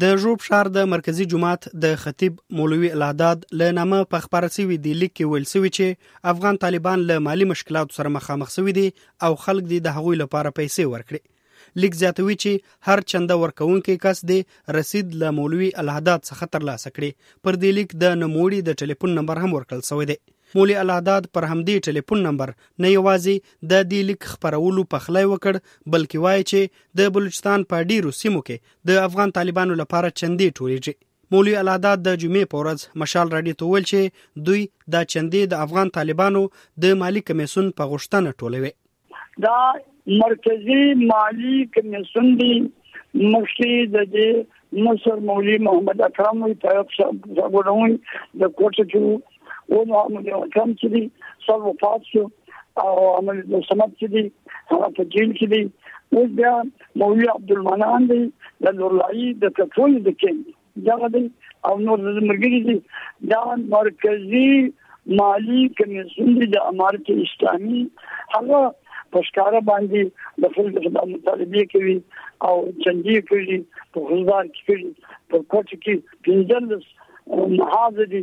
د ژوب شهر د مرکزی جماعت د خطیب مولوی الهداد له نامه په خبره سوي دی لیک کې ویل سوي چې افغان طالبان له مالی مشکلاتو سره مخامخ سوي دي او خلک دي د هغوی لپاره پیسې ورکړي. لیک زیاتوي چې هر چنده ورکونکي کس دی رسید له مولوی الهداد څخه ترلاسه کړي. پر دې لیک د نموړي د ټلیفون نمبر هم ورکړل شوی دی. مولي العداد پر همدې ټلیفون نمبر نه یوازې د دې لیک خبرولو په خلای وکړ، بلکې وایي چې د بلوچستان په ډیرو سیمو کې د افغان طالبانو لپاره چندې ټولیږي مولوی العداد د جمعې په ورځ مشال راډیو ته ویل چې دوی د چندې د افغان طالبانو د مالی کمیسون په غوښتنه ټولوي. دا مرکزی مالی کمیسون دی مخکې د دې مصر مولوی محمد اکرم وی طرف څخه غوډون د کوټه کې و نو عمل کم چې دي سر وفات شو او عمل د سمت چې دي هغه په جیل کې دي اوس بیا مولوی عبدالمنان دی د نورلای د کټول د کې دا دی او نور د مرګري دي دا مرکزی مالی کمیسیون دی د امارت اسلامي هغه پښکارا باندې د فلک د مطالبه کوي او چندي کوي په غزار کې کوي په کوټ کې پنځل محاذ دي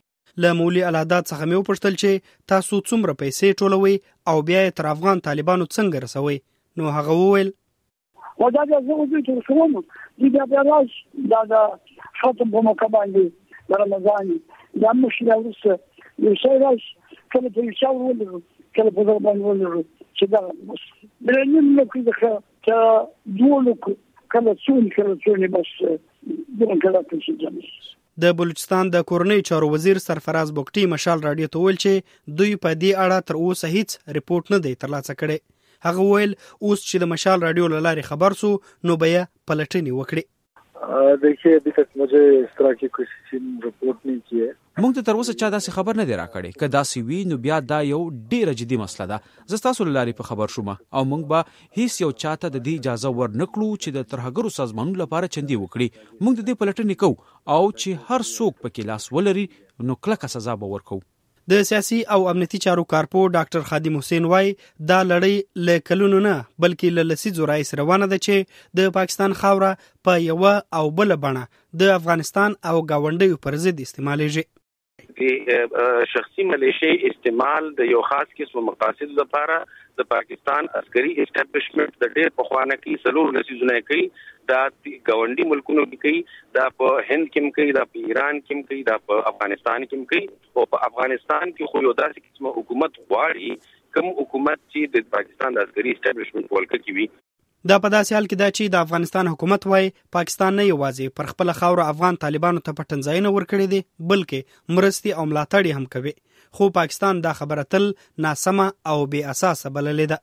له مولي العداد څخه مې وپوښتل چې تاسو څومره پیسې ټولوي او بیا یې تر افغان طالبانو څنګه رسوي نو هغه وویل ودا دا زه وځم چې کوم دي بیا بیا راش دا دا ختم په موقع باندې، د رمضان. دا مشکل اوسه یو څه راش کله چې یو ولر کله په ځای باندې ولر چې دا مش بلنیم نو کې دا چې دوه لوک کله څون کله څون بس دغه کله څه چې د بلوچستان د کورنۍ چارو وزیر سرفراز بوکټي مشال راډیو ته ویل چې دوی په دې اړه تر اوسه هیڅ ریپورت نه دی ترلاسه کړی. هغه ویل اوس چې د مشال راډیو له لارې خبر سو نو بیا پلټنې وکړي. دیکھیے، ابھی تک مجھے اس طرح کی کوئی رپورٹ نہیں کی ہے۔ مونږ ته تر اوسه چا داسې خبر نه دی راکړی که داسې وي نو بیا دا یو ډیره جدي مسله ده زه تاسو لاري په خبر شوم او مونږ به هیڅ یو چاته د دې اجازه ور نکړو چې د ترهګرو سازمانونو لپاره چندي وکړي مونږ د دې پلټنې کوو او چې هر څوک پکې لاس ولري نو کلکه سزا به ورکوو د سیاسي او امنیتي چارو کارپو ډاکټر خادم حسین وای دا لړۍ ل کلونو نه، بلکې ل لسیزو راځي روانه ده چې د پاکستان خاوره په یو او بل بڼه د افغانستان او گاونډیو پر ضد استعمالېږي د شخصي ملیشي استعمال د یو خاص قسم مقاصد لپاره د پاکستان عسکري اسټابلیشمنت د ډېر په خوانه کې سلور نسیزونه کوي دا ګاونډي ملکونو کې کوي، دا په هند کې کوي، دا په ایران کې کوي، دا په افغانستان کې کوي. او په افغانستان کې خو یو داسې قسم حکومت غواړي، کوم حکومت چې د پاکستان د عسکري اسټابلیشمنت ولکه کوي دا په داسې حال کې دا چې د افغانستان حکومت وای پاکستان نه یوازې پر خپل خاور افغان طالبانو ته پټن پټنځاینه ورکړي دي، بلکې مرستي او ملاتړ هم کوي. خو پاکستان دا خبره تل ناسمه او بې اساسه بللې ده.